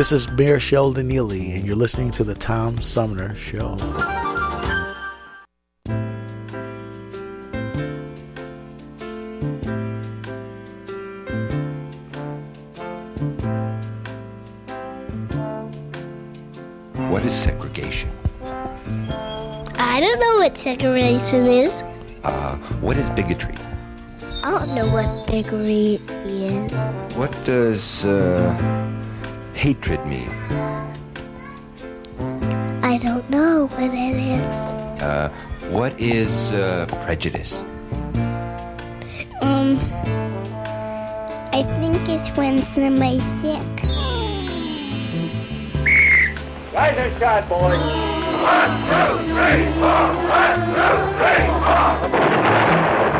This is Mayor Sheldon Neely, and you're listening to the Tom Sumner Show. What is segregation? I don't know what segregation is. Uh, what is bigotry? I don't know what bigotry is. What does uh, hatred mean? I don't know what it is. Uh, what is uh, prejudice? Um, I think it's when somebody's sick. Rise and shine, boys. One, two, three, four. One, two, three, four.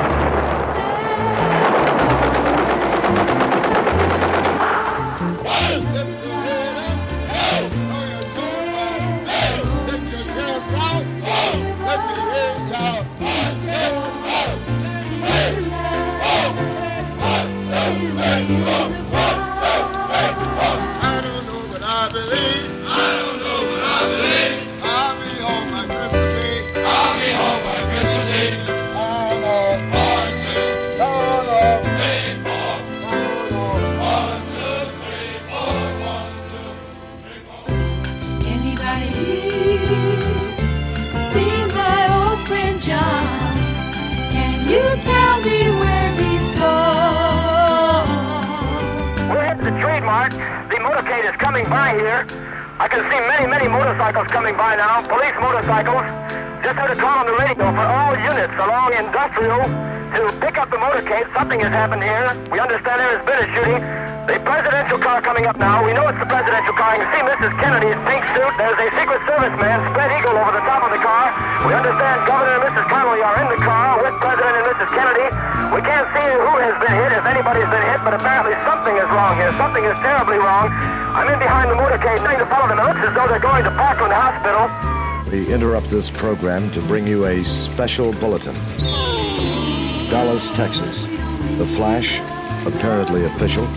Happened here. We understand there has been a shooting. The presidential car coming up now. We know it's the presidential car. You can see Mrs. Kennedy's pink suit. There's a Secret Service man, spread eagle, over the top of the car. We understand Governor and Mrs. Connolly are in the car with President and Mrs. Kennedy. We can't see who has been hit, if anybody's been hit, but apparently something is wrong here. Something is terribly wrong. I'm in behind the motorcade, trying to follow them. It looks as though they're going to Parkland Hospital. We interrupt this program to bring you a special bulletin. Dallas, Texas. The flash, apparently official.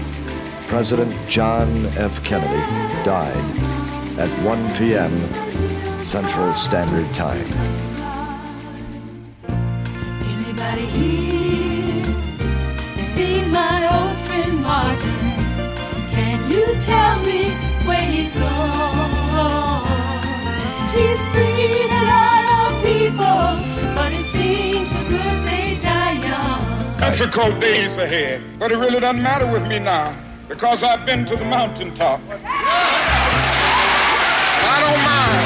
President John F. Kennedy died at 1 p.m. Central Standard Time. Anybody here seen my old friend Martin? Can you tell me where he's gone? He's freed Difficult days ahead, but it really doesn't matter with me now because I've been to the mountaintop. I don't mind.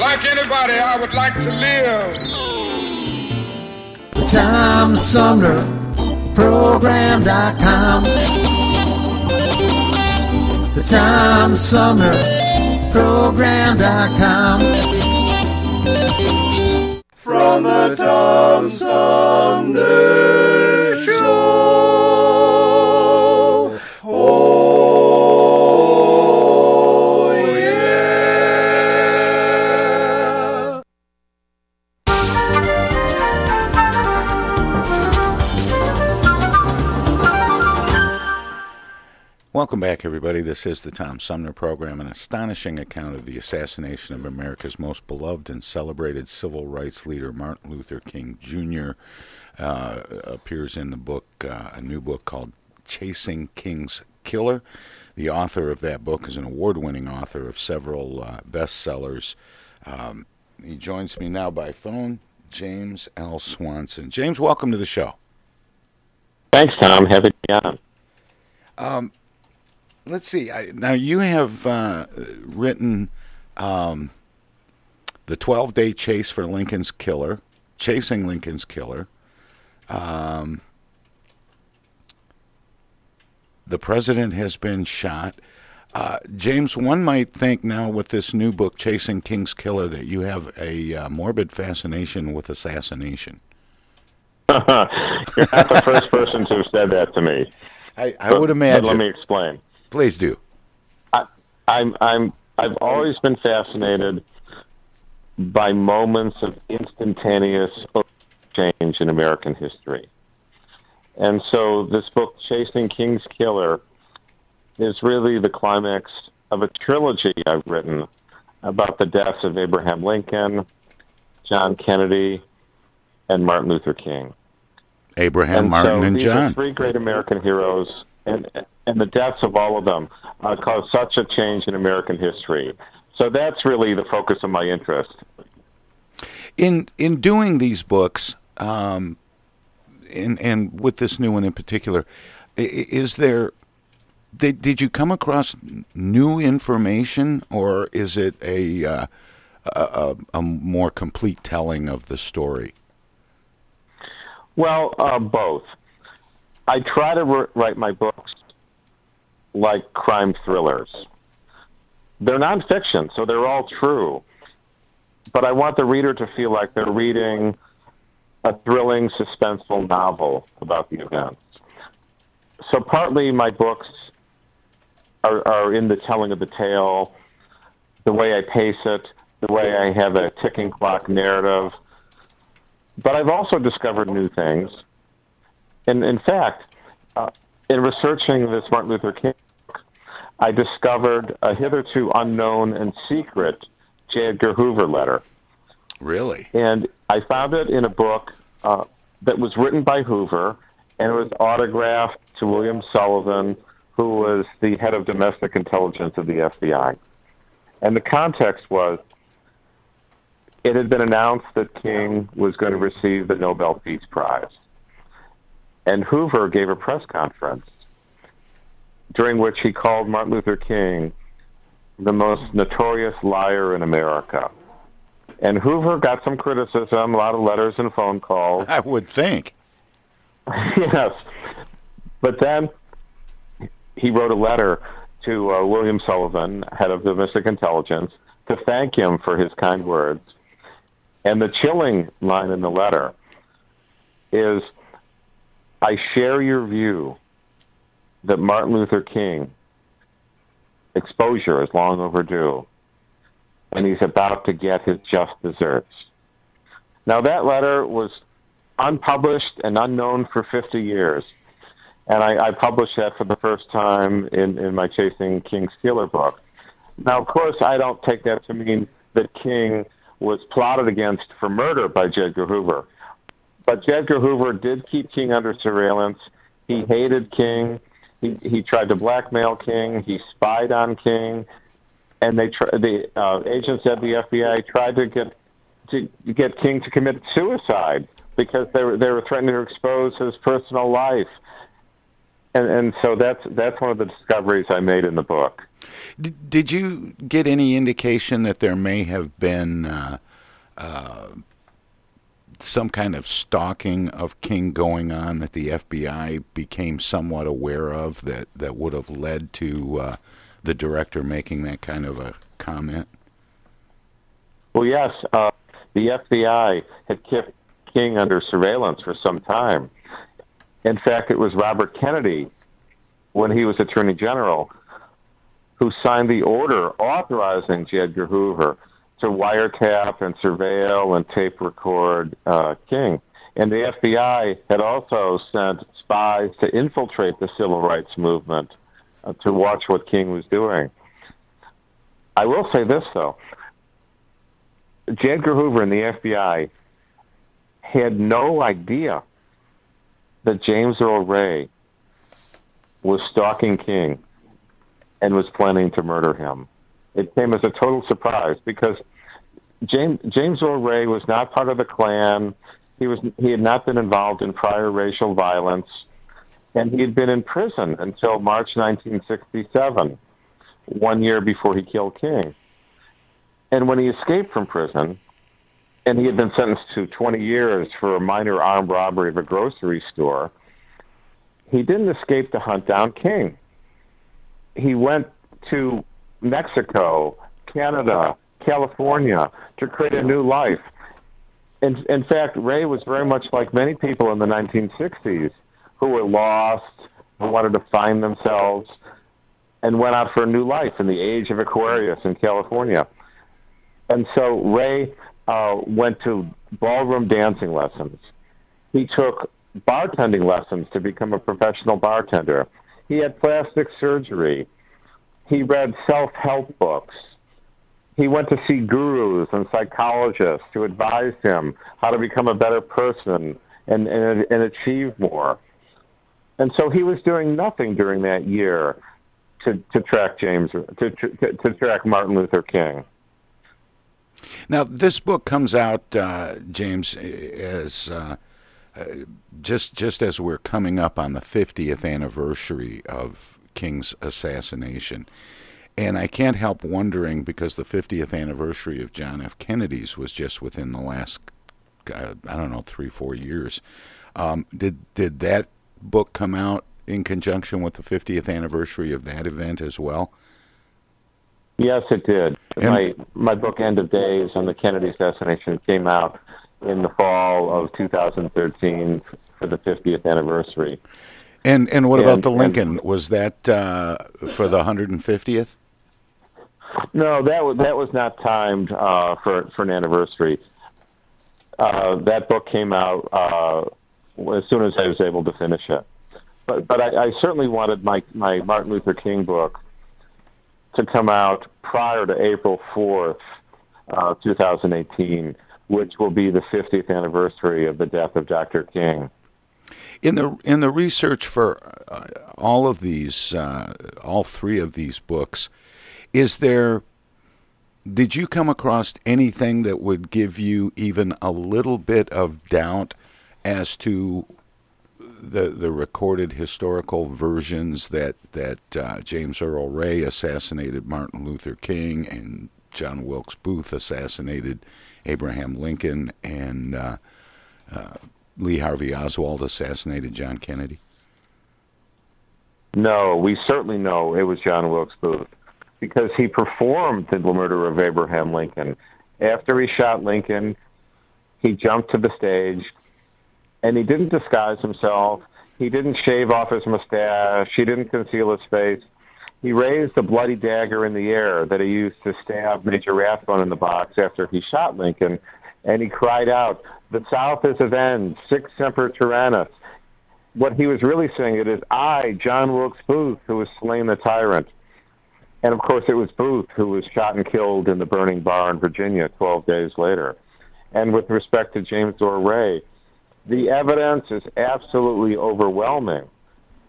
Like anybody, I would like to live. Tom Sumner Program.com. The Tom Sumner Program.com. From the Tom Sumner Show. Welcome back, everybody. This is the Tom Sumner Program, an astonishing account of the assassination of America's most beloved and celebrated civil rights leader, Martin Luther King Jr., uh, appears in the book, uh, a new book called Chasing King's Killer. the author of that book is an award-winning author of several uh, bestsellers. Um, he joins me now by phone, James L. Swanson. James, welcome to the show. Thanks, Tom. Having me on. Um, let's see. I, now you have uh, written um, the 12-day chase for Lincoln's killer, chasing Lincoln's killer. Um, the president has been shot. Uh, James, one might think now with this new book, Chasing King's Killer, that you have a uh, morbid fascination with assassination. You're not the first person to have said that to me. I, I would imagine. let me explain. Please do. I, I'm I'm I've always been fascinated by moments of instantaneous change in American history. And so this book, Chasing King's Killer, is really the climax of a trilogy I've written about the deaths of Abraham Lincoln, John Kennedy, and Martin Luther King. Abraham, and Martin, so and John. Three great American heroes, and and the deaths of all of them uh, caused such a change in American history. So that's really the focus of my interest. In in doing these books, um, and and with this new one in particular, is there did, did you come across new information, or is it a, uh, a, a more complete telling of the story? Well, uh, both. I try to write my books like crime thrillers. They're nonfiction, so they're all true. But I want the reader to feel like they're reading a thrilling, suspenseful novel about the events. So partly my books are, are in the telling of the tale, the way I pace it, the way I have a ticking clock narrative. But I've also discovered new things. And in fact, uh, in researching this Martin Luther King book, I discovered a hitherto unknown and secret J. Edgar Hoover letter. Really? And I found it in a book uh, that was written by Hoover, and it was autographed to William Sullivan, who was the head of domestic intelligence of the FBI. And the context was it had been announced that King was going to receive the Nobel Peace Prize. And Hoover gave a press conference during which he called Martin Luther King the most notorious liar in America. And Hoover got some criticism, a lot of letters and phone calls. I would think. yes. But then he wrote a letter to uh, William Sullivan, head of domestic intelligence, to thank him for his kind words. And the chilling line in the letter is I share your view that Martin Luther King exposure is long overdue and he's about to get his just desserts. Now, that letter was unpublished and unknown for 50 years. And I, I published that for the first time in, in my Chasing King's Killer book. Now, of course, I don't take that to mean that King was plotted against for murder by J. Edgar Hoover. But J. Edgar Hoover did keep King under surveillance. He hated King. He, he tried to blackmail King. He spied on King and they tr- the uh, agents at the FBI tried to get to get King to commit suicide because they were they were threatening to expose his personal life, and and so that's that's one of the discoveries I made in the book. Did, did you get any indication that there may have been uh, uh, some kind of stalking of King going on that the FBI became somewhat aware of that that would have led to uh, the director making that kind of a comment? Well, yes. Uh, the FBI had kept King under surveillance for some time. In fact, it was Robert Kennedy, when he was Attorney General, who signed the order authorizing J. Edgar Hoover to wiretap and surveil and tape record uh, King. And the FBI had also sent spies to infiltrate the civil rights movement uh, to watch what King was doing. I will say this, though. J. Edgar Hoover and the FBI had no idea that James Earl Ray was stalking King and was planning to murder him. It came as a total surprise because James James Earl Ray was not part of the Klan. He was he had not been involved in prior racial violence, and he had been in prison until March 1967, one year before he killed King. And when he escaped from prison, and he had been sentenced to 20 years for a minor armed robbery of a grocery store, he didn't escape to hunt down King. He went to Mexico, Canada, California to create a new life. In, in fact, Ray was very much like many people in the 1960s who were lost, who wanted to find themselves, and went out for a new life in the age of Aquarius in California. And so Ray uh, went to ballroom dancing lessons. He took bartending lessons to become a professional bartender. He had plastic surgery. He read self help books. He went to see gurus and psychologists to advise him how to become a better person and, and, and achieve more. And so he was doing nothing during that year to, to track James, to, to, to track Martin Luther King. Now, this book comes out, uh, James, as uh, just just as we're coming up on the 50th anniversary of King's assassination. And I can't help wondering because the 50th anniversary of John F. Kennedy's was just within the last, uh, I don't know, three, four years. Um, did did that book come out in conjunction with the 50th anniversary of that event as well? Yes, it did. And- my my book End of Days on the Kennedy assassination came out in the fall of 2013 for the 50th anniversary. And and what about And- the and- Lincoln? Was that uh, for the 150th? No, that was that was not timed uh, for for an anniversary. Uh, that book came out uh, as soon as I was able to finish it. But but I, I certainly wanted my my Martin Luther King book to come out prior to April fourth, uh, 2018, which will be the 50th anniversary of the death of Dr. King. In the in the research for uh, all of these, uh, all three of these books, is there? Did you come across anything that would give you even a little bit of doubt as to the the recorded historical versions that that uh, James Earl Ray assassinated Martin Luther King and John Wilkes Booth assassinated Abraham Lincoln and uh, uh, Lee Harvey Oswald assassinated John Kennedy? No, we certainly know it was John Wilkes Booth because he performed the murder of Abraham Lincoln. After he shot Lincoln, he jumped to the stage and he didn't disguise himself. He didn't shave off his mustache. He didn't conceal his face. He raised the bloody dagger in the air that he used to stab Major Rathbone in the box after he shot Lincoln, and he cried out, "The South is avenged, Sic semper tyrannis." What he was really saying it is, "I, John Wilkes Booth, who has slain the tyrant." And of course, it was Booth who was shot and killed in the burning bar in Virginia 12 days later. And with respect to James Ray, the evidence is absolutely overwhelming.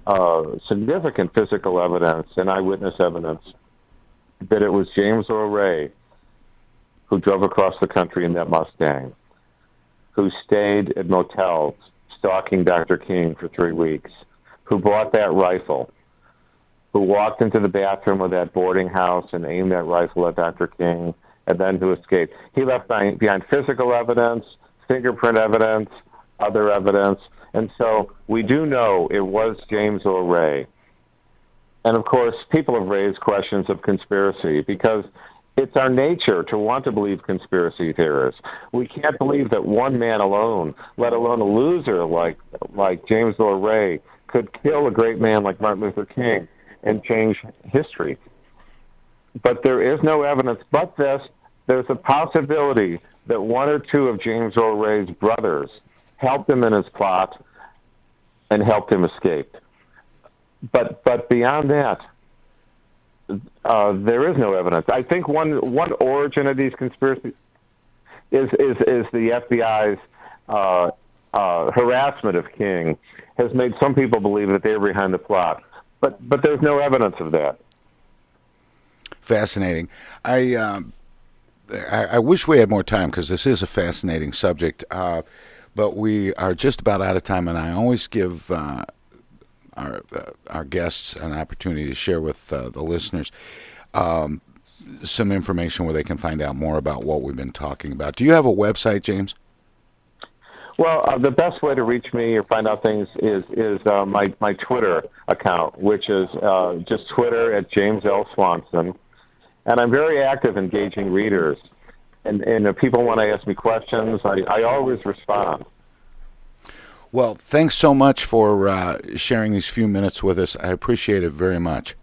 Uh, significant physical evidence and eyewitness evidence that it was James Ray who drove across the country in that Mustang, who stayed at motels stalking Dr. King for three weeks, who bought that rifle, who walked into the bathroom of that boarding house and aimed that rifle at Dr. King, and then who escaped. He left behind, physical evidence, fingerprint evidence, other evidence, and so we do know it was James Earl Ray. And of course, people have raised questions of conspiracy because it's our nature to want to believe conspiracy theorists. We can't believe that one man alone, let alone a loser like like James Ray, could kill a great man like Martin Luther King and change history. But there is no evidence but this. There's a possibility that one or two of James Ray's brothers helped him in his plot and helped him escape. But but beyond that, uh, there is no evidence. I think one one origin of these conspiracies is is is the FBI's uh, uh, harassment of King has made some people believe that they were behind the plot. But but there's no evidence of that. fascinating. I, um, I, I wish we had more time because this is a fascinating subject. Uh, but we are just about out of time, and I always give uh, our uh, our guests an opportunity to share with uh, the listeners um, some information where they can find out more about what we've been talking about. Do you have a website, James? Well, uh, the best way to reach me or find out things is is uh, my my Twitter account, which is uh, just Twitter at James L Swanson, and I'm very active engaging readers. And and if people want to ask me questions, I, I always respond. Well, thanks so much for uh, sharing these few minutes with us. I appreciate it very much.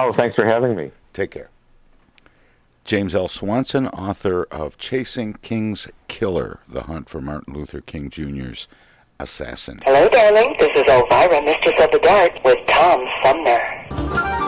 Oh, thanks for having me. Take care. James L. Swanson, author of Chasing King's Killer The Hunt for Martin Luther King Jr.'s Assassin. Hello, darling. This is Elvira, Mistress of the Dark, with Tom Sumner.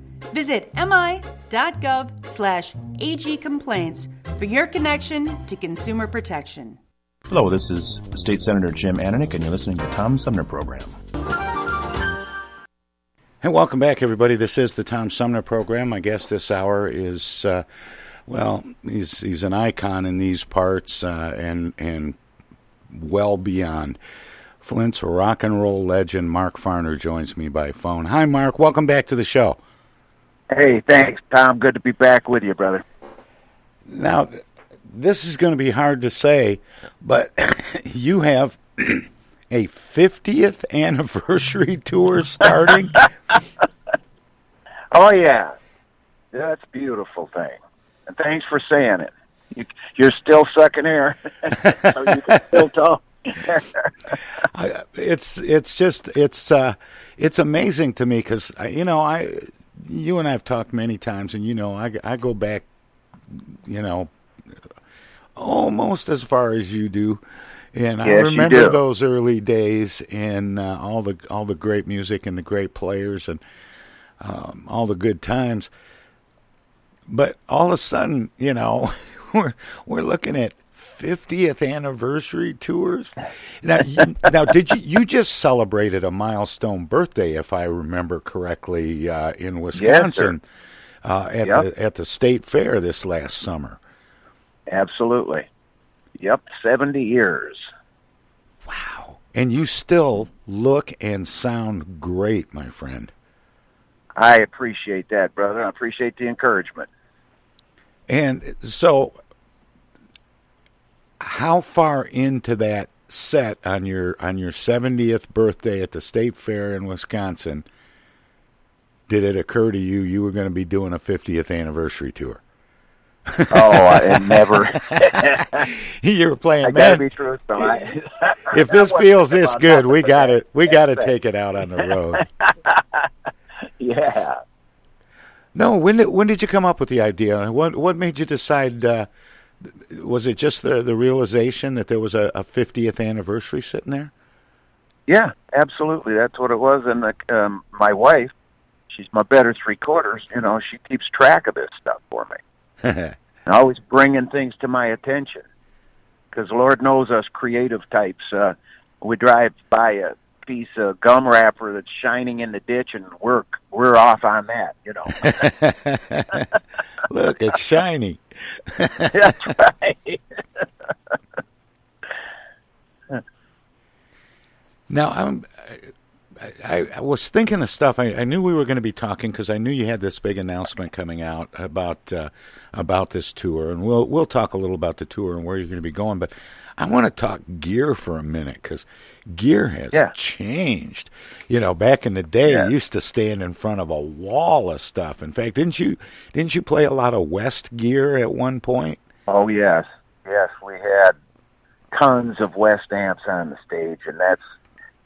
Visit mi.gov slash agcomplaints for your connection to consumer protection. Hello, this is State Senator Jim Ananich, and you're listening to the Tom Sumner Program. And welcome back, everybody. This is the Tom Sumner Program. My guest this hour is, uh, well, he's he's an icon in these parts uh, and and well beyond. Flint's rock and roll legend Mark Farner joins me by phone. Hi, Mark. Welcome back to the show. Hey, thanks, Tom. Good to be back with you, brother. Now, this is going to be hard to say, but you have a 50th anniversary tour starting. oh yeah, that's a beautiful thing, and thanks for saying it. You, you're still sucking air, so you can still talk. It's it's just it's uh, it's amazing to me because you know I you and I have talked many times, and you know I I go back, you know, almost as far as you do. And yes, I remember those early days and uh, all the all the great music and the great players and um, all the good times. But all of a sudden, you know, we're we're looking at 50th anniversary tours. Now, you, now, did you you just celebrated a milestone birthday, if I remember correctly, uh, in Wisconsin yes, uh, at yep. the at the state fair this last summer? Absolutely. Yep, 70 years. Wow. And you still look and sound great, my friend. I appreciate that, brother. I appreciate the encouragement. And so how far into that set on your on your 70th birthday at the state fair in Wisconsin did it occur to you you were going to be doing a 50th anniversary tour? oh, it never. you were playing. I man, gotta be truthful. I, if this feels this good, we got it. We got to take it out on the road. yeah. No, when did when did you come up with the idea? What what made you decide? Uh, was it just the the realization that there was a, a 50th anniversary sitting there? Yeah, absolutely. That's what it was. And the, um, my wife, she's my better three quarters. You know, she keeps track of this stuff for me. always bringing things to my attention because Lord knows us creative types. Uh, we drive by a piece of gum wrapper that's shining in the ditch, and we're we're off on that. You know. Look, it's shiny. That's right. now I'm. I, I, was thinking of stuff. I, I knew we were going to be talking because I knew you had this big announcement coming out about uh, about this tour, and we'll we'll talk a little about the tour and where you're going to be going. But I want to talk gear for a minute because gear has yeah. changed. You know, back in the day, yeah. you used to stand in front of a wall of stuff. In fact, didn't you didn't you play a lot of West gear at one point? Oh yes, yes, we had tons of West amps on the stage, and that's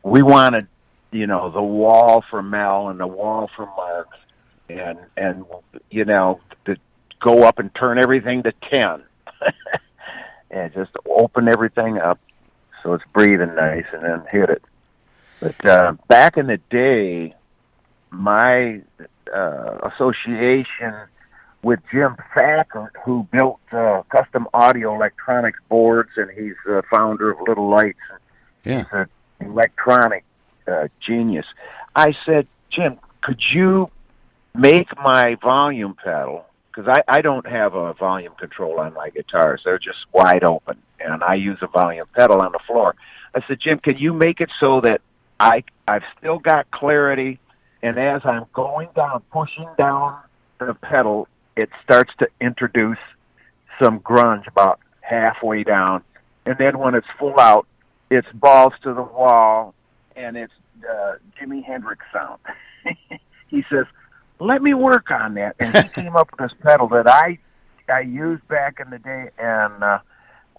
we wanted you know the wall for Mel and the wall for Mark, and and you know to go up and turn everything to ten, and just open everything up so it's breathing nice, and then hit it. But uh, back in the day, my uh, association with Jim Thacker, who built uh, custom audio electronics boards, and he's the founder of Little Lights. Yeah. He's an electronic uh, genius. I said, Jim, could you make my volume pedal? Because I, I don't have a volume control on my guitars. They're just wide open, and I use a volume pedal on the floor. I said, Jim, can you make it so that I I've still got clarity, and as I'm going down, pushing down the pedal, it starts to introduce some grunge about halfway down, and then when it's full out, it's balls to the wall, and it's uh, Jimi Hendrix sound. he says, "Let me work on that," and he came up with this pedal that I I used back in the day, and uh,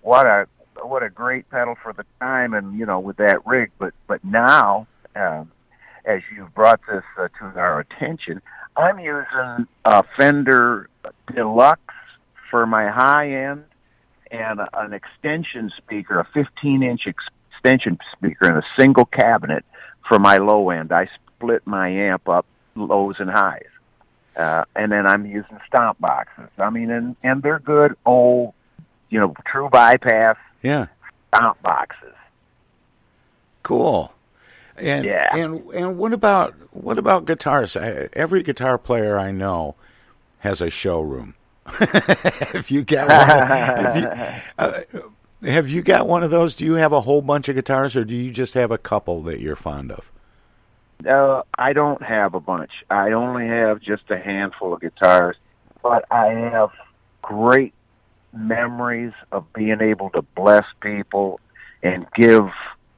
what a what a great pedal for the time, and you know with that rig. But but now, um, as you've brought this uh, to our attention, I'm using a Fender Deluxe for my high end, and a, an extension speaker, a 15 inch ex- extension speaker in a single cabinet for my low end. I split my amp up lows and highs. Uh, and then I'm using stomp boxes. I mean, and, and they're good. old, you know, true bypass. Yeah. stomp boxes. Cool. And Yeah. and and what about what about guitars? Every guitar player I know has a showroom. if you got one, if you, uh, have you got one of those? Do you have a whole bunch of guitars, or do you just have a couple that you're fond of? Uh, I don't have a bunch. I only have just a handful of guitars, but I have great memories of being able to bless people and give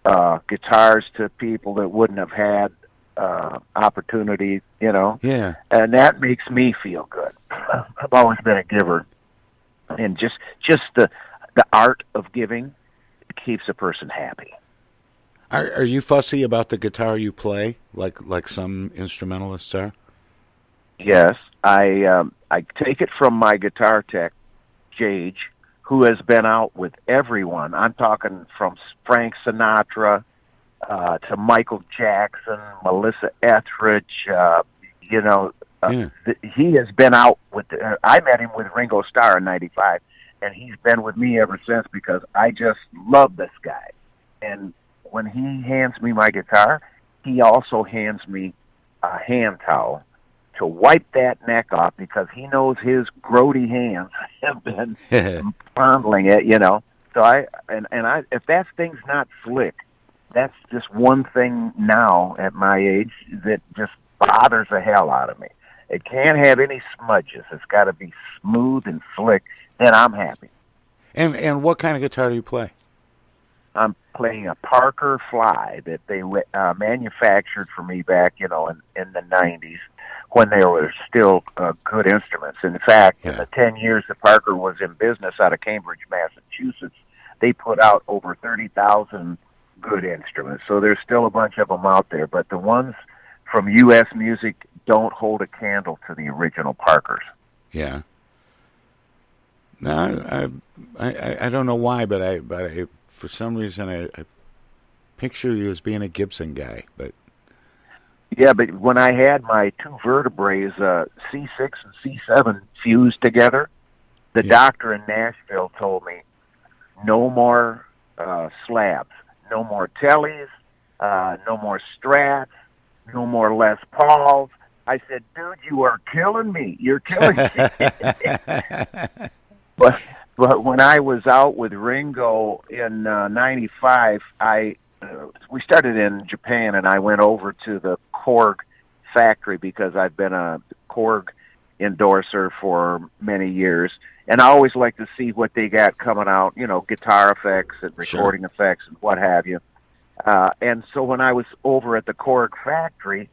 uh, guitars to people that wouldn't have had uh, opportunity, you know. Yeah. And that makes me feel good. I've always been a giver, and just just the the art of giving keeps a person happy. Are are you fussy about the guitar you play, like like some instrumentalists are? Yes, I um, I take it from my guitar tech, Jage, who has been out with everyone. I'm talking from Frank Sinatra uh, to Michael Jackson, Melissa Etheridge. Uh, you know, uh, Yeah. th- he has been out with. Uh, I met him with Ringo Starr in '95, and he's been with me ever since because I just love this guy. And when he hands me my guitar, he also hands me a hand towel to wipe that neck off because he knows his grody hands have been fondling it, you know. So I and and I if that thing's not slick, that's just one thing now at my age that just bothers the hell out of me. It can't have any smudges. It's got to be smooth and slick. Then I'm happy. And and what kind of guitar do you play? I'm playing a Parker Fly that they uh, manufactured for me back, you know, in, in the 90s when they were still uh, good instruments. In fact, in the 10 years that Parker was in business out of Cambridge, Massachusetts, they put out over 30,000 good instruments. So there's still a bunch of them out there, but the ones from U.S. music don't hold a candle to the original Parkers. Yeah. No, I, I, I, I don't know why, but I, but I, for some reason, I, I picture you as being a Gibson guy. But Yeah, but when I had my two vertebrae, uh, C6 and C7 fused together, the doctor in Nashville told me, no more uh, slabs, no more tellies, uh, no more strats, no more Les Pauls. I said, dude, you are killing me. You're killing me. but but when I was out with Ringo in uh, '95, I uh, we started in Japan, and I went over to the Korg factory because I've been a Korg endorser for many years, and I always like to see what they got coming out. You know, guitar effects and recording effects and what have you. Uh, and so when I was over at the Korg factory,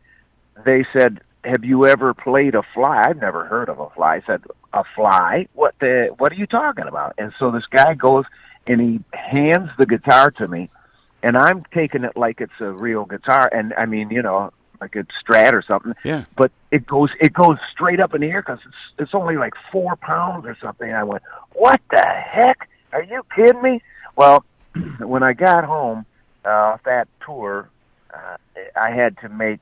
they said, "Have you ever played a fly?" I've never heard of a fly. I said, "A fly? What the? What are you talking about?" And so this guy goes and he hands the guitar to me, and I'm taking it like it's a real guitar, and I mean, you know, like a Strat or something. Yeah. But it goes it goes straight up in the air because it's it's only like four pounds or something. And I went, "What the heck? Are you kidding me?" Well, when I got home uh, off that tour, uh, I had to make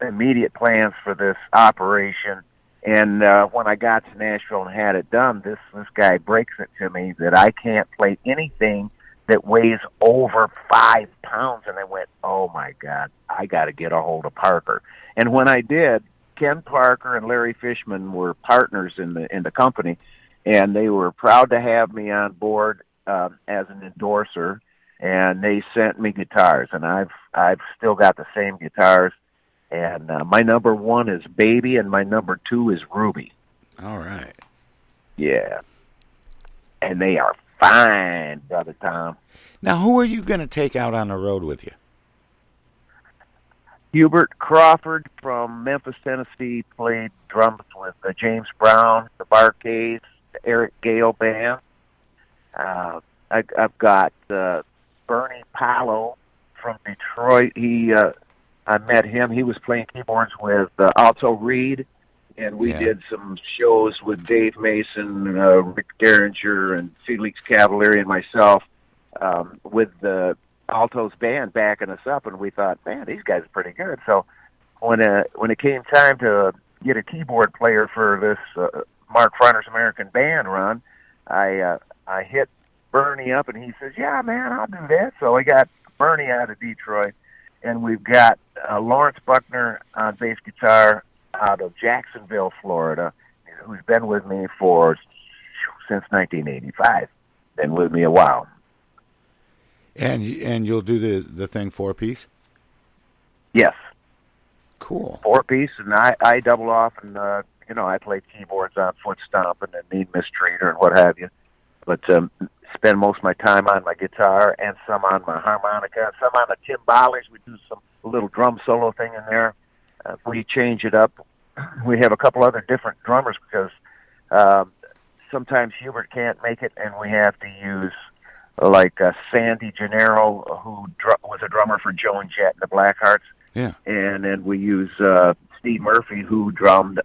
immediate plans for this operation. And uh, when I got to Nashville and had it done, this this guy breaks it to me that I can't play anything that weighs over five pounds. And I went, "Oh my God, I got to get a hold of Parker." And when I did, Ken Parker and Larry Fishman were partners in the in the company, and they were proud to have me on board uh, as an endorser. And they sent me guitars, and I've I've still got the same guitars. And uh, my number one is Baby, and my number two is Ruby. all right. Yeah, and they are fine, brother Tom. Now, who are you going to take out on the road with you? Hubert Crawford from Memphis, Tennessee, played drums with uh, James Brown, the Bar-Kays, the Eric Gale Band. Uh, I, I've got uh, Bernie Palo from Detroit. He, uh, I met him. He was playing keyboards with uh, Alto Reed, and we Yeah. did some shows with Dave Mason, uh, Rick Derringer, and Felix Cavaliere, and myself um, with the Alto's band backing us up, and we thought, man, these guys are pretty good. So when uh, when it came time to get a keyboard player for this uh, Mark Farner's American Band run, I uh, I hit Bernie up, and he says, "Yeah, man, I'll do that." So we got Bernie out of Detroit, and we've got uh, Lawrence Buckner on bass guitar out of Jacksonville, Florida, who's been with me for since 1985. Been with me a while. And and you'll do the the thing four piece. Yes. Cool. Four piece, and I I double off, and uh, you know I play keyboards on Foot Stomping and the Mean Mistreater and what have you. But um, spend most of my time on my guitar and some on my harmonica, and some on the timbales. We do some little drum solo thing in there. Uh, we change it up. We have a couple other different drummers because um, sometimes Hubert can't make it, and we have to use like uh, Sandy Gennaro, who dr- was a drummer for Joan Jett and the Blackhearts Yeah. and then we use uh, Steve Murphy, who drummed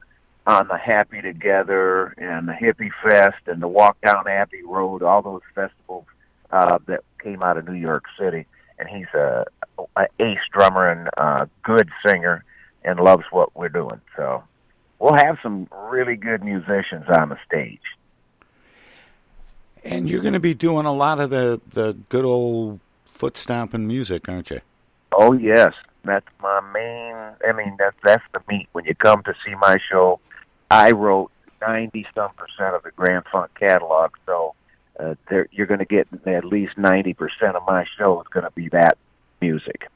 on the Happy Together and the Hippie Fest and the Walk Down Abbey Road, all those festivals uh, that came out of New York City. And he's a, a ace drummer and a good singer, and loves what we're doing. So we'll have some really good musicians on the stage. And you're going to be doing a lot of the the good old foot stomping music, aren't you? Oh yes, that's my main. I mean, that's that's the meat. When you come to see my show, I wrote ninety some percent of the Grand Funk catalog, so uh, there you're going to get at least ninety percent of my show is going to be that music.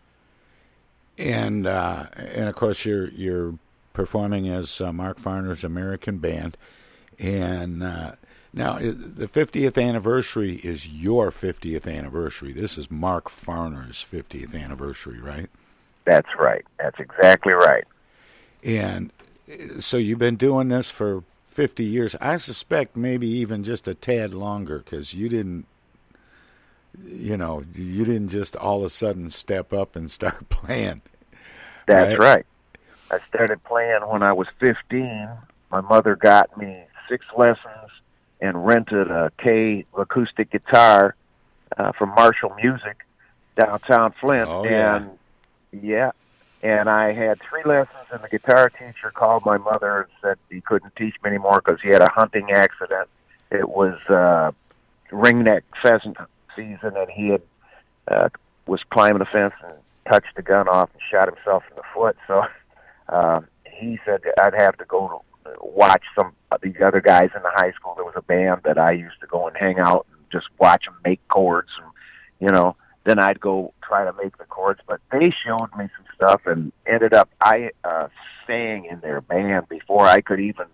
And uh, and of course you're you're performing as uh, Mark Farner's American Band, and uh, now the 50th anniversary is your 50th anniversary. This is Mark Farner's 50th anniversary, right? That's right. That's exactly right. And so you've been doing this for 50 years. I suspect maybe even just a tad longer because you didn't, you know, you didn't just all of a sudden step up and start playing. That's right. I started playing when I was 15. My mother got me six lessons and rented a Kay acoustic guitar uh, from Marshall Music downtown Flint. Oh, yeah. and yeah, and I had three lessons, and the guitar teacher called my mother and said he couldn't teach me anymore because he had a hunting accident. It was uh, ringneck pheasant season, and he had uh, was climbing a fence and touched the gun off and shot himself in the foot. So uh, he said I'd have to go to watch some of these other guys in the high school. There was a band that I used to go and hang out and just watch them make chords, and you know. Then I'd go try to make the chords, but they showed me some stuff and ended up I uh, sang in their band before I could even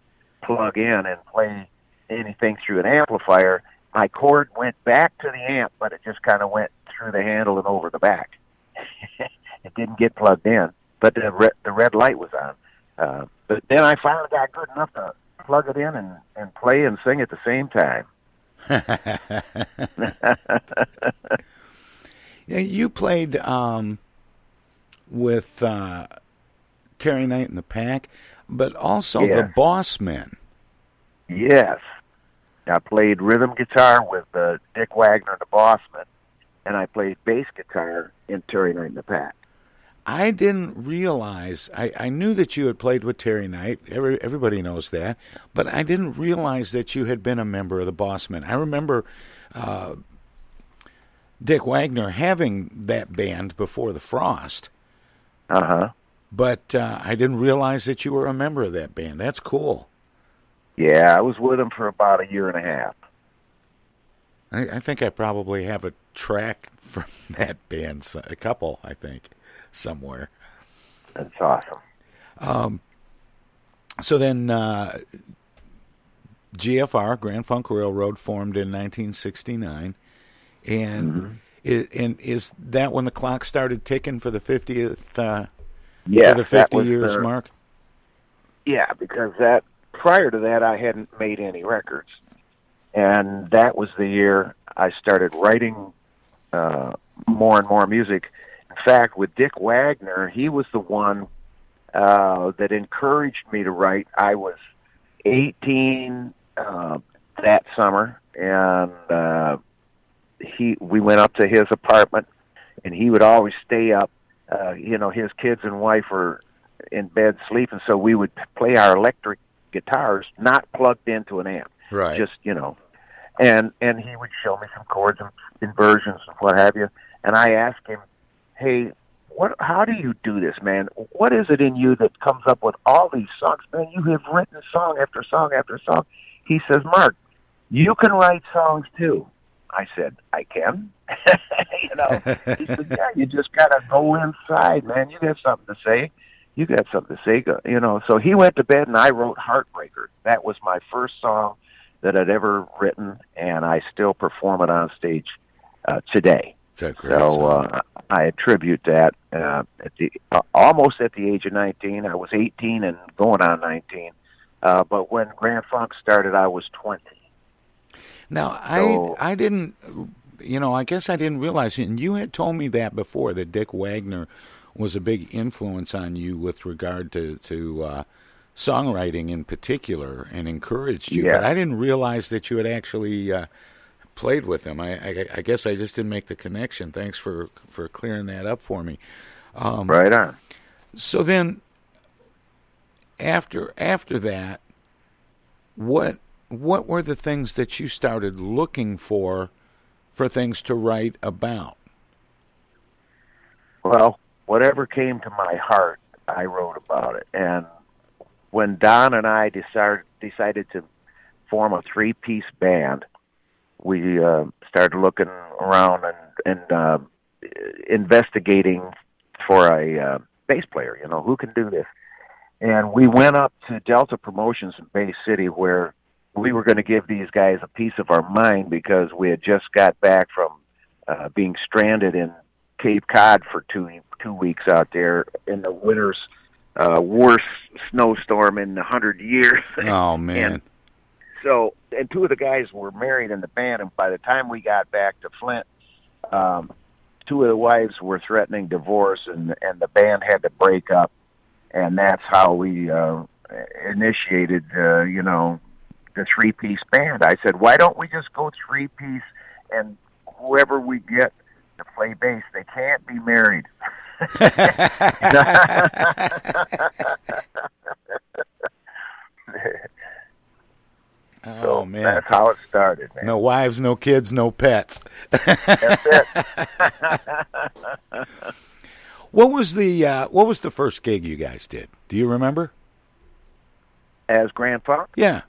plug in and play anything through an amplifier. My cord went back to the amp, but it just kind of went through the handle and over the back. it didn't get plugged in, but the red, the red light was on. Uh, but then I finally got good enough to plug it in and, and play and sing at the same time. Yeah, you played um, with uh, Terry Knight and the Pack, but also Yeah. the Bossmen. Yes. I played rhythm guitar with uh, Dick Wagner, and the Bossmen, and I played bass guitar in Terry Knight and the Pack. I didn't realize. I, I knew that you had played with Terry Knight. Every, everybody knows that, but I didn't realize that you had been a member of the Bossmen. I remember uh, Dick Wagner having that band before the Frost. Uh huh. But uh, I didn't realize that you were a member of that band. That's cool. Yeah, I was with him for about a year and a half. I, I think I probably have a track from that band, a couple, I think, somewhere. That's awesome. Um, so then, uh, GFR, Grand Funk Railroad, formed in 1969, and Mm-hmm. i- and is that when the clock started ticking for the 50th? Uh, Yeah, for the 50 years the- mark. Yeah, because that prior to that I hadn't made any records, and that was the year I started writing uh, more and more music. In fact, with Dick Wagner, he was the one uh, that encouraged me to write. I was 18 uh, that summer, and uh, he we went up to his apartment, and he would always stay up. Uh, you know, his kids and wife were in bed sleeping, so we would play our electric guitars, not plugged into an amp. Right. Just you know, and and he would show me some chords and inversions and what have you. And I asked him, "Hey, what? How do you do this, man? What is it in you that comes up with all these songs, man? You have written song after song after song." He says, "Mark, you can write songs too." I said, "I can." you know, he said, "Yeah, you just gotta go inside, man. You got something to say." You got something to say, go- you know. So he went to bed, and I wrote "Heartbreaker." That was my first song that I'd ever written, and I still perform it on stage uh, today. It's a great So uh, I attribute that uh, at the uh, almost at the age of 19. I was 18 and going on 19. Uh, but when Grand Funk started, I was 20. Now, So- I I didn't, you know, I guess I didn't realize, and you had told me that before that Dick Wagner was a big influence on you with regard to to uh, songwriting in particular, and encouraged you. Yeah. But I didn't realize that you had actually uh, played with him. I, I I guess I just didn't make the connection. Thanks for for clearing that up for me. Um, Right on. So then, after after that, what what were the things that you started looking for for things to write about? Well, whatever came to my heart, I wrote about it. And when Don and I decided decided to form a three piece band, we uh, started looking around and and uh, investigating for a uh, bass player. You know, who can do this? And we went up to Delta Promotions in Bay City, where we were going to give these guys a piece of our mind because we had just got back from uh, being stranded in Cape Cod for two two weeks out there in the winter's uh, worst snowstorm in a hundred years. Oh man, And so, and two of the guys were married in the band, and by the time we got back to Flint, um, two of the wives were threatening divorce, and and the band had to break up, and that's how we uh, initiated, uh, you know, the three piece band. I said, why don't we just go three piece, and whoever we get to play bass, they can't be married. oh man, That's how it started, man. no wives, no kids, no pets. That's it. What was the uh, what was the first gig you guys did? Do you remember? As Grand Funk, Yeah.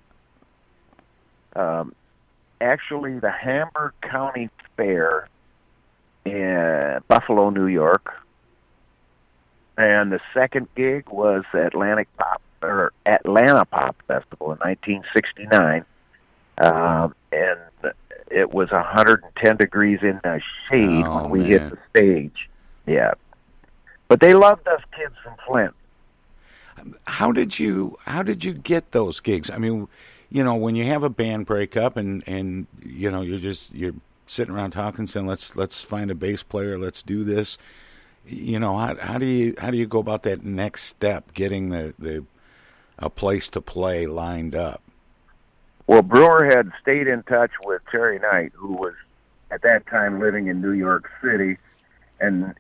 Um, actually, the Hamburg County Fair in Buffalo, New York, and the second gig was Atlantic Pop or Atlanta Pop Festival in 1969, um, and it was 110 degrees in the shade Oh, when we man. hit the stage. Yeah, but they loved us kids from Flint. How did you how did you get those gigs? I mean, you know, when you have a band breakup and and you know you're just you're sitting around talking, saying let's let's find a bass player, let's do this. You know, how how do you how do you go about that next step, getting the the a place to play lined up? Well, Brewer had stayed in touch with Terry Knight, who was at that time living in New York City, and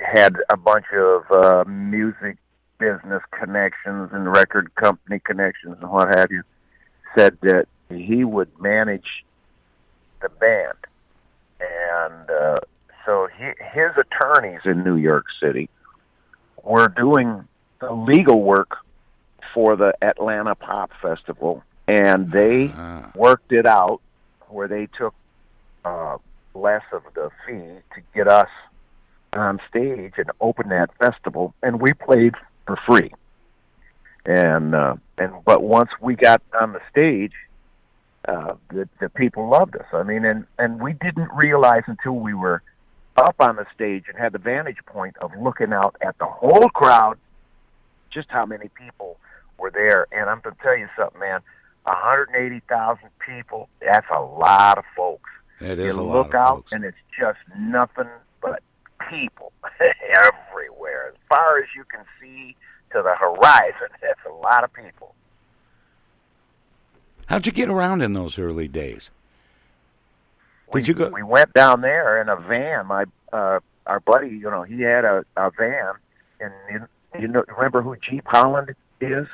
had a bunch of uh, music business connections and record company connections and what have you. Said that he would manage the band, and uh, so he, his attorneys in New York City were doing the legal work for the Atlanta Pop Festival, and they Ah. worked it out where they took uh, less of the fee to get us on stage and open that festival, and we played for free. And uh, and but once we got on the stage, uh, the the people loved us. I mean, and and we didn't realize until we were up on the stage and had the vantage point of looking out at the whole crowd, just how many people were there. And I'm going to tell you something, man. 180,000 people, that's a lot of folks. It is you a lot look of out folks. and it's just nothing but people everywhere. As far as you can see to the horizon, that's a lot of people. How'd you get around in those early days? we, you go? We went down there in a van. My uh, our buddy, you know, he had a, a van, and you, you know, remember who Jeep Holland is?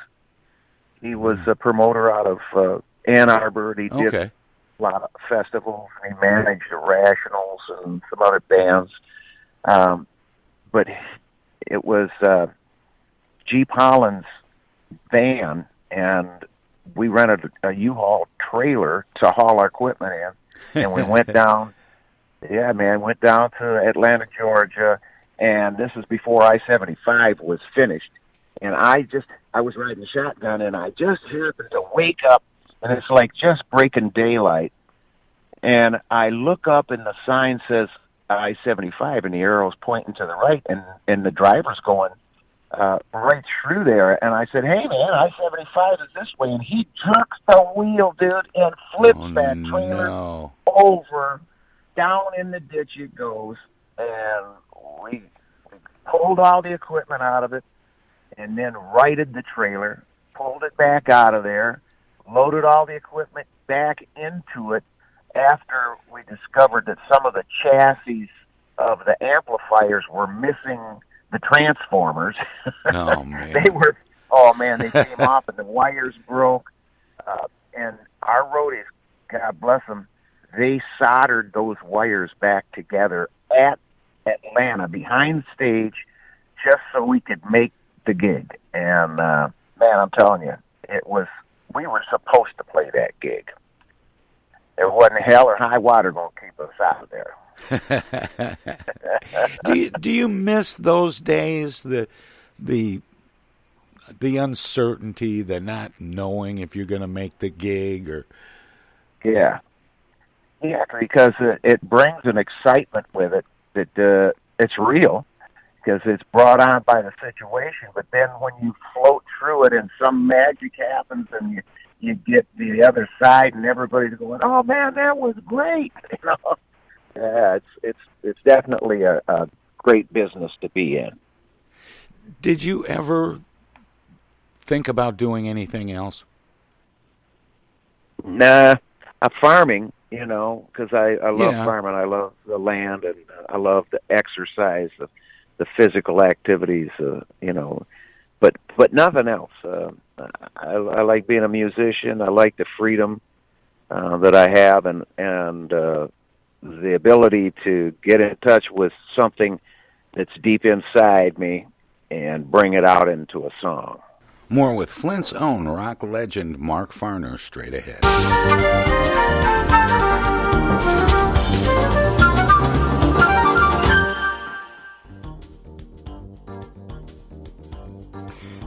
He was a promoter out of uh, Ann Arbor. He did Okay. a lot of festivals. He managed the Rationals and some other bands. Um, but it was uh, Jeep Holland's van, and we rented a U-Haul trailer to haul our equipment in, and we went down. Yeah, man, went down to Atlanta, Georgia, and this was before I-75 was finished. And I just, I was riding shotgun, and I just happened to wake up, and it's like just breaking daylight. And I look up, and the sign says I-75, and the arrow's pointing to the right, and and the driver's going uh, right through there. And I said, "Hey, man, I-75 is this way," and he jerks the wheel, dude, and flips Oh, that trailer no. over. Down in the ditch it goes, and we, we pulled all the equipment out of it, and then righted the trailer, pulled it back out of there, loaded all the equipment back into it. After we discovered that some of the chassis of the amplifiers were missing the transformers, Oh man. they were oh man they came off and the wires broke uh, and our roadies god bless them they soldered those wires back together at atlanta behind stage just so we could make the gig. And uh man i'm telling you it was we were supposed to play that gig. There wasn't hell or high water going to keep us out of there do you, do you miss those days the the the uncertainty the not knowing if you're going to make the gig or Yeah, yeah, because it, it brings an excitement with it that uh, it's real because it's brought on by the situation. But then when you float through it and some magic happens and you you get the other side and everybody's going, "Oh man, that was great!" You know, yeah, it's it's it's definitely a, a great business to be in. did you ever think about doing anything else Nah, I'm farming, you know, because I I love Yeah. farming. I love the land, and I love the exercise, the, the physical activities, uh, you know. But but nothing else. Uh, I, I like being a musician. I like the freedom uh, that I have, and and uh, the ability to get in touch with something that's deep inside me and bring it out into a song. more with flint's own rock legend mark farner straight ahead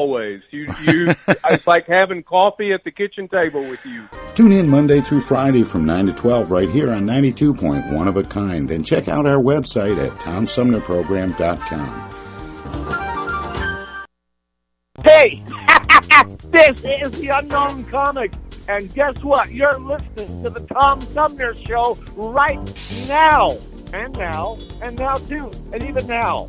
always. You you it's like having coffee at the kitchen table with you. Tune in Monday through Friday from 9 to 12 right here on 92.1 of a kind and check out our website at tomsumnerprogram.com. Hey, this is the unknown comic. And guess what? You're listening to the Tom Sumner Show right now. And now, and now too, and even now.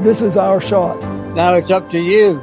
This is our shot. Now it's up to you.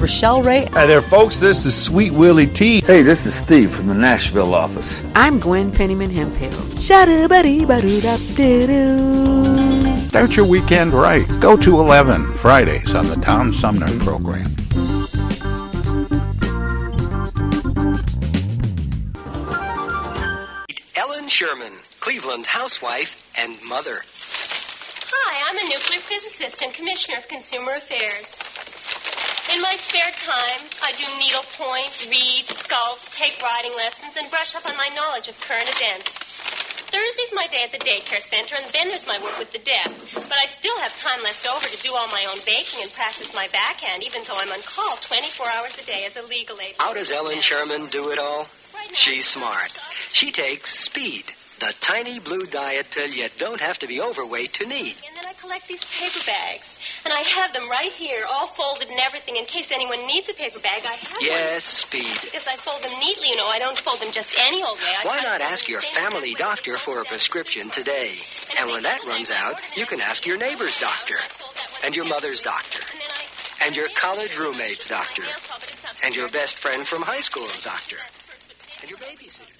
Rochelle Ray. Hi there, folks. This is Sweet Willie T. Hey, this is Steve from the Nashville office. I'm Gwen Pennyman Hemphill. Start your weekend right. Go to 11 Fridays on the Tom Sumner program. Ellen Sherman, Cleveland housewife and mother. Hi, I'm a nuclear physicist and commissioner of consumer affairs. In my spare time, I do needlepoint, read, sculpt, take riding lessons, and brush up on my knowledge of current events. Thursday's my day at the daycare center, and then there's my work with the deaf. But I still have time left over to do all my own baking and practice my backhand, even though I'm on call 24 hours a day as a legal aid. How does Ellen Sherman do it all? She's smart. She takes speed, the tiny blue diet pill you don't have to be overweight to need. And then I collect these paper bags, and I have them right here, all folded and everything, in case anyone needs a paper bag. I have Yes, one. speed. Because I fold them neatly, you know. I don't fold them just any old way. I Why not ask your family doctor for a prescription today? And when that runs out, you can ask your neighbor's doctor, and your mother's doctor, and your college roommate's doctor, and your best friend from high school's doctor, and your babysitter.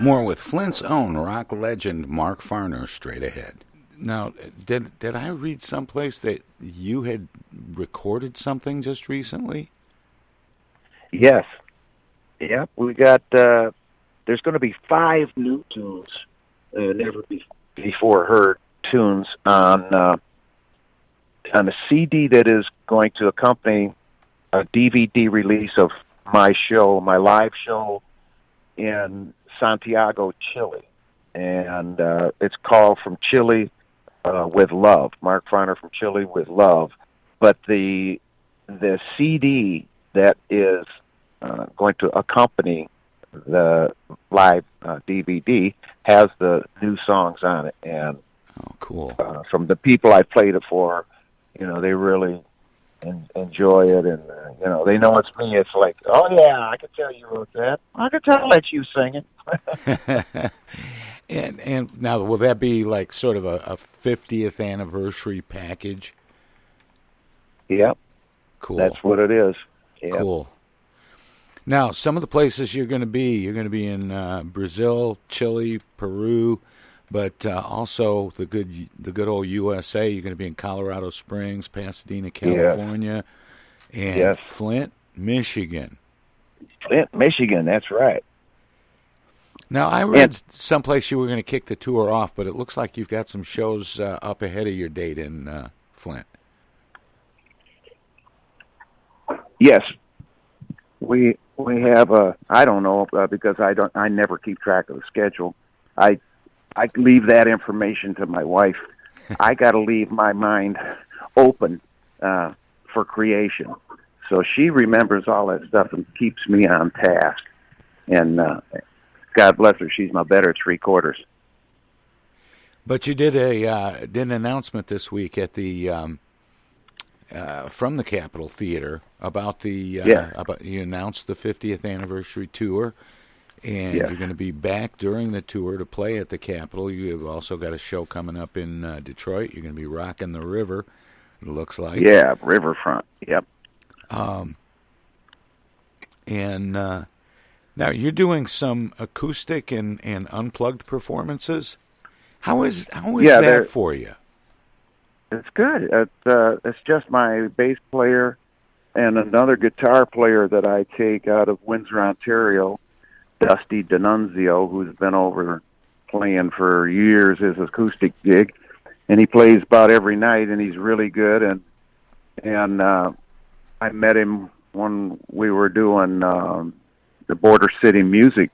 More with Flint's own rock legend Mark Farner straight ahead. Now, did did I read someplace that you had recorded something just recently? Yes. Yep. We got. Uh, there's going to be five new tunes, uh, never be, before heard tunes on uh, on a CD that is going to accompany a DVD release of my show, my live show in Santiago, Chile, and uh, it's called "From Chile uh, with Love." Mark Farner from Chile with Love, but the the CD that is uh, going to accompany the live uh, DVD has the new songs on it, and oh, cool! Uh, from the people I played it for, you know, they really en- enjoy it, and uh, you know, they know it's me. It's like, oh yeah, I can tell you wrote that. I can tell that you sing it. And and now will that be like sort of a, 50th anniversary package? Yep. Cool. That's what it is. Yep. Cool. Now, some of the places you're going to be, you're going to be in uh, Brazil, Chile, Peru, but uh, also the good the good old USA. You're going to be in Colorado Springs, Pasadena, California, and yes. Flint, Michigan. Flint, Michigan. That's right. Now I read and, someplace you were going to kick the tour off, but it looks like you've got some shows uh, up ahead of your date in uh, Flint. Yes, we we have a I don't know uh, because I don't I never keep track of the schedule. I I leave that information to my wife. I got to leave my mind open uh, for creation. So she remembers all that stuff and keeps me on task. And uh, God bless her, she's my better three quarters. But you did a uh, did an announcement this week at the um, uh, from the Capitol Theater about the uh, yeah. about you announced the 50th anniversary tour, and yes. you're going to be back during the tour to play at the Capitol. You've also got a show coming up in uh, Detroit. You're going to be rocking the river. It looks like yeah, riverfront. Yep. Um, and uh, now you're doing some acoustic and, and unplugged performances. How is how is yeah, that for you? It's good. It's uh, it's just my bass player and another guitar player that I take out of Windsor, Ontario, Dusty D'Annunzio, who's been over playing for years his acoustic gig, and he plays about every night, and he's really good. And and uh, I met him when we were doing um, the Border City Music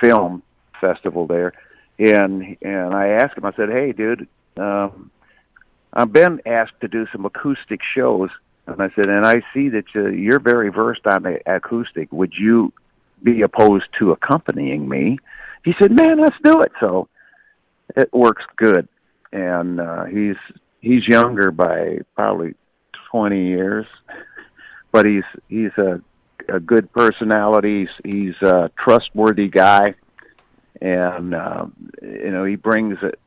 Film Festival there, and and I asked him. I said, "Hey, dude." Um, I've been asked to do some acoustic shows, and I said, and I see that uh, you're very versed on the acoustic. Would you be opposed to accompanying me? He said, man, let's do it. So it works good, and uh, he's he's younger by probably twenty years, but he's he's a a good personality. He's, he's a trustworthy guy, and uh, you know he brings it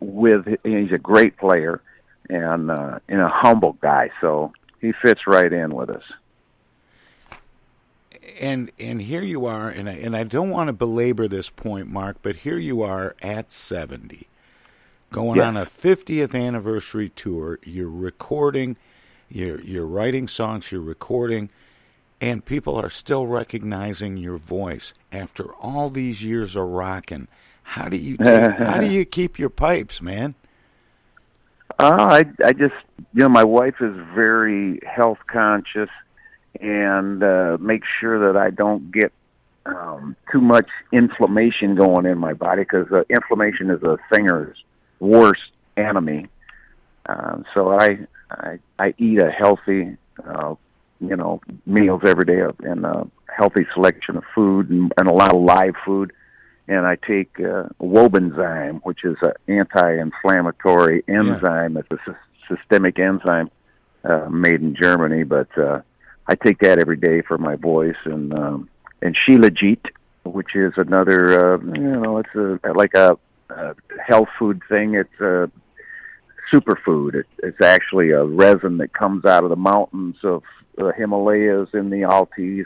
with. He's a great player and uh, and a humble guy. So he fits right in with us. And and here you are, and I, and I don't want to belabor this point, Mark, but here you are at seventy, going yes. on a fiftieth anniversary tour. You're recording, you're you're writing songs, you're recording, and people are still recognizing your voice after all these years of rocking. How do you take, how do you keep your pipes, man? Uh, I I just you know my wife is very health conscious and uh, makes sure that I don't get um, too much inflammation going in my body because uh, inflammation is a singer's worst enemy. Um, so I, I I eat a healthy uh, you know meals every day of and a healthy selection of food and, and a lot of live food and I take uh, Wobenzym, which is an anti-inflammatory enzyme. Yeah. It's a sy- systemic enzyme uh, made in Germany, but uh, I take that every day for my voice. And um, and Shilajit, which is another, uh, you know, it's a like a, a health food thing. It's a superfood. It, it's actually a resin that comes out of the mountains of the Himalayas in the Altai.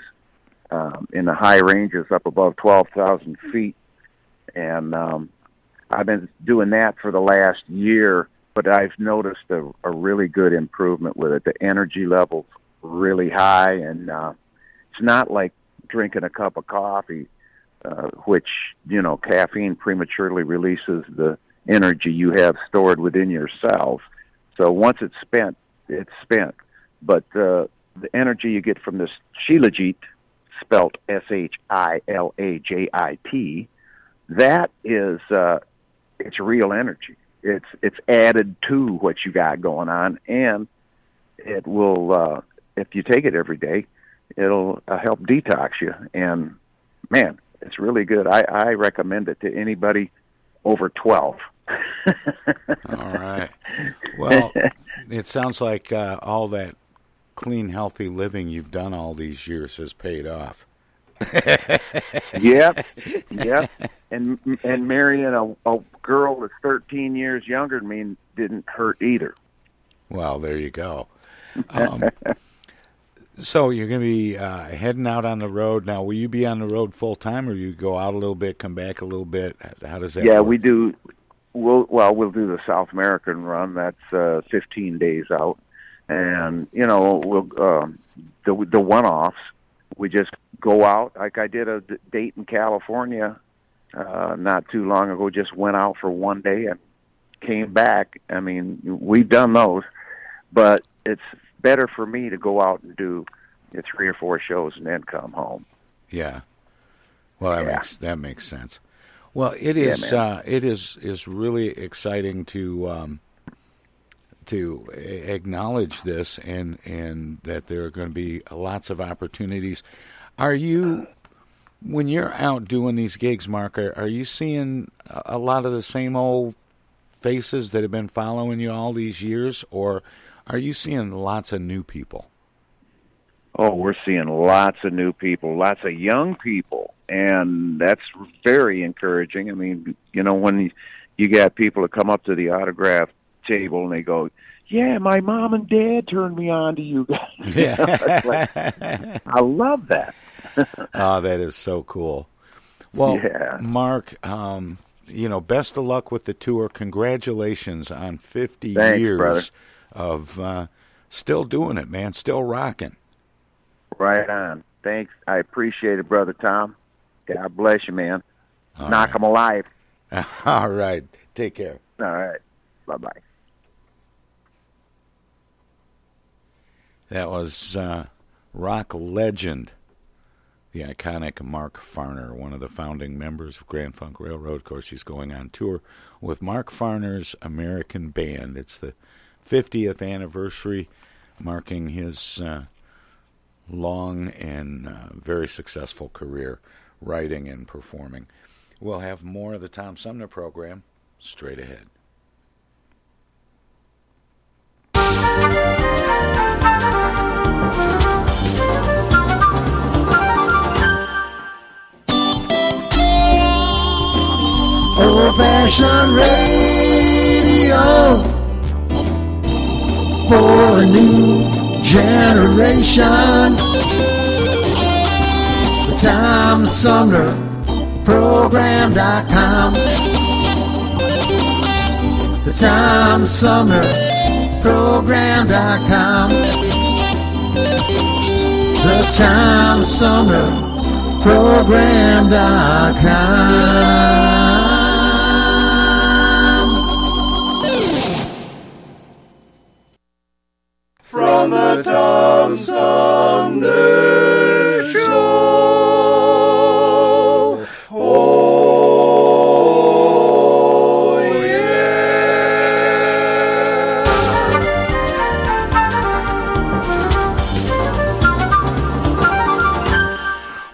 Um, in the high ranges up above 12,000 feet and um, I've been doing that for the last year. But I've noticed a, a really good improvement with it. The energy level's really high, and uh, it's not like drinking a cup of coffee, uh, which you know caffeine prematurely releases the energy you have stored within your cells. So once it's spent, it's spent. But uh, the energy you get from this Shilajit, spelt S H I L A J I T, that is uh, it's real energy. It's it's added to what you got going on, and it will uh, if you take it every day, it'll uh, help detox you. And man, it's really good. I, I recommend it to anybody over twelve. all right. Well, it sounds like uh, all that clean, healthy living you've done all these years has paid off. yep, yep. and and marrying a, a girl that's 13 years younger than me didn't hurt either. Well, there you go. Um, so you're going to be uh, heading out on the road now. Will you be on the road full time, or you go out a little bit, come back a little bit? How does that? Yeah, work? we do. We'll well, we'll do the South American run. That's uh, 15 days out, and you know we'll um, the the one offs. We just go out like I did a date in California uh, not too long ago. Just went out for one day and came back. I mean, we've done those, but it's better for me to go out and do you know, three or four shows and then come home. Yeah. Well, that Yeah. makes that makes sense. Well, it is yeah, uh, it is is really exciting to um, to acknowledge this and and that there are going to be lots of opportunities. Are you when you're out doing these gigs, Mark? Are, are you seeing a a lot of the same old faces that have been following you all these years, or are you seeing lots of new people? Oh, we're seeing lots of new people, lots of young people, and that's very encouraging. I mean, you know, when you, got people that come up to the autograph table and they go, "Yeah, my mom and dad turned me on to you guys." It's like, I love that. oh, that is so cool. Well, Yeah. Mark, um, you know, best of luck with the tour. Congratulations on 50 Thanks, years brother. Of uh, still doing it, man. Still rocking. Right on. Thanks. I appreciate it, brother Tom. God bless you, man. All Knock right. 'em alive. All right. Take care. All right. Bye bye. That was uh, rock legend, the iconic Mark Farner, one of the founding members of Grand Funk Railroad. Of course, he's going on tour with Mark Farner's American Band. It's the 50th anniversary, marking his uh, long and uh, very successful career writing and performing. We'll have more of the Tom Sumner program straight ahead. Old fashioned radio for a new generation. The Tom Sumner Program.com. The Tom Sumner Program.com. The Tom Sumner Program.com. Tom Sumner Show. Oh, yeah.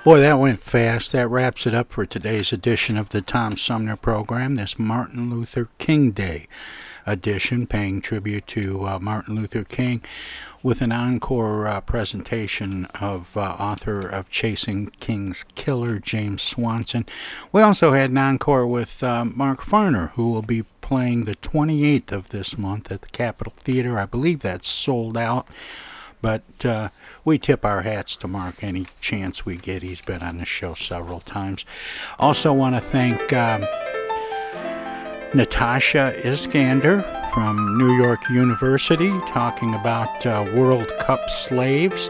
Boy, that went fast. That wraps it up for today's edition of the Tom Sumner program, this Martin Luther King Day edition, paying tribute to uh, Martin Luther King with an encore uh, presentation of uh, author of Chasing King's Killer, James Swanson. We also had an encore with uh, Mark Farner, who will be playing the 28th of this month at the Capitol Theater. I believe that's sold out. But uh, we tip our hats to Mark any chance we get. He's been on the show several times. Also, want to thank um, Natasha Iskander from New York University talking about uh, World Cup slaves.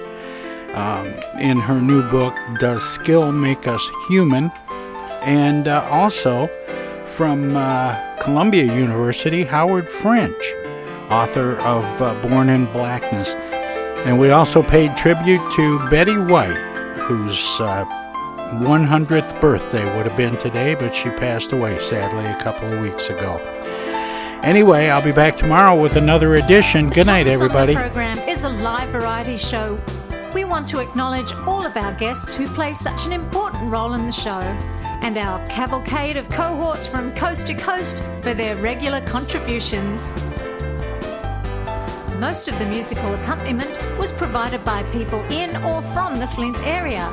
Um, in her new book, Does Skill Make Us Human? And uh, also from uh, Columbia University, Howard French, author of uh, Born in Blackness. And we also paid tribute to Betty White, whose uh, 100th birthday would have been today, but she passed away sadly a couple of weeks ago. Anyway, I'll be back tomorrow with another edition. Good night, everybody. program is a live variety show. We want to acknowledge all of our guests who play such an important role in the show, and our cavalcade of cohorts from coast to coast for their regular contributions. Most of the musical accompaniment was provided by people in or from the Flint area.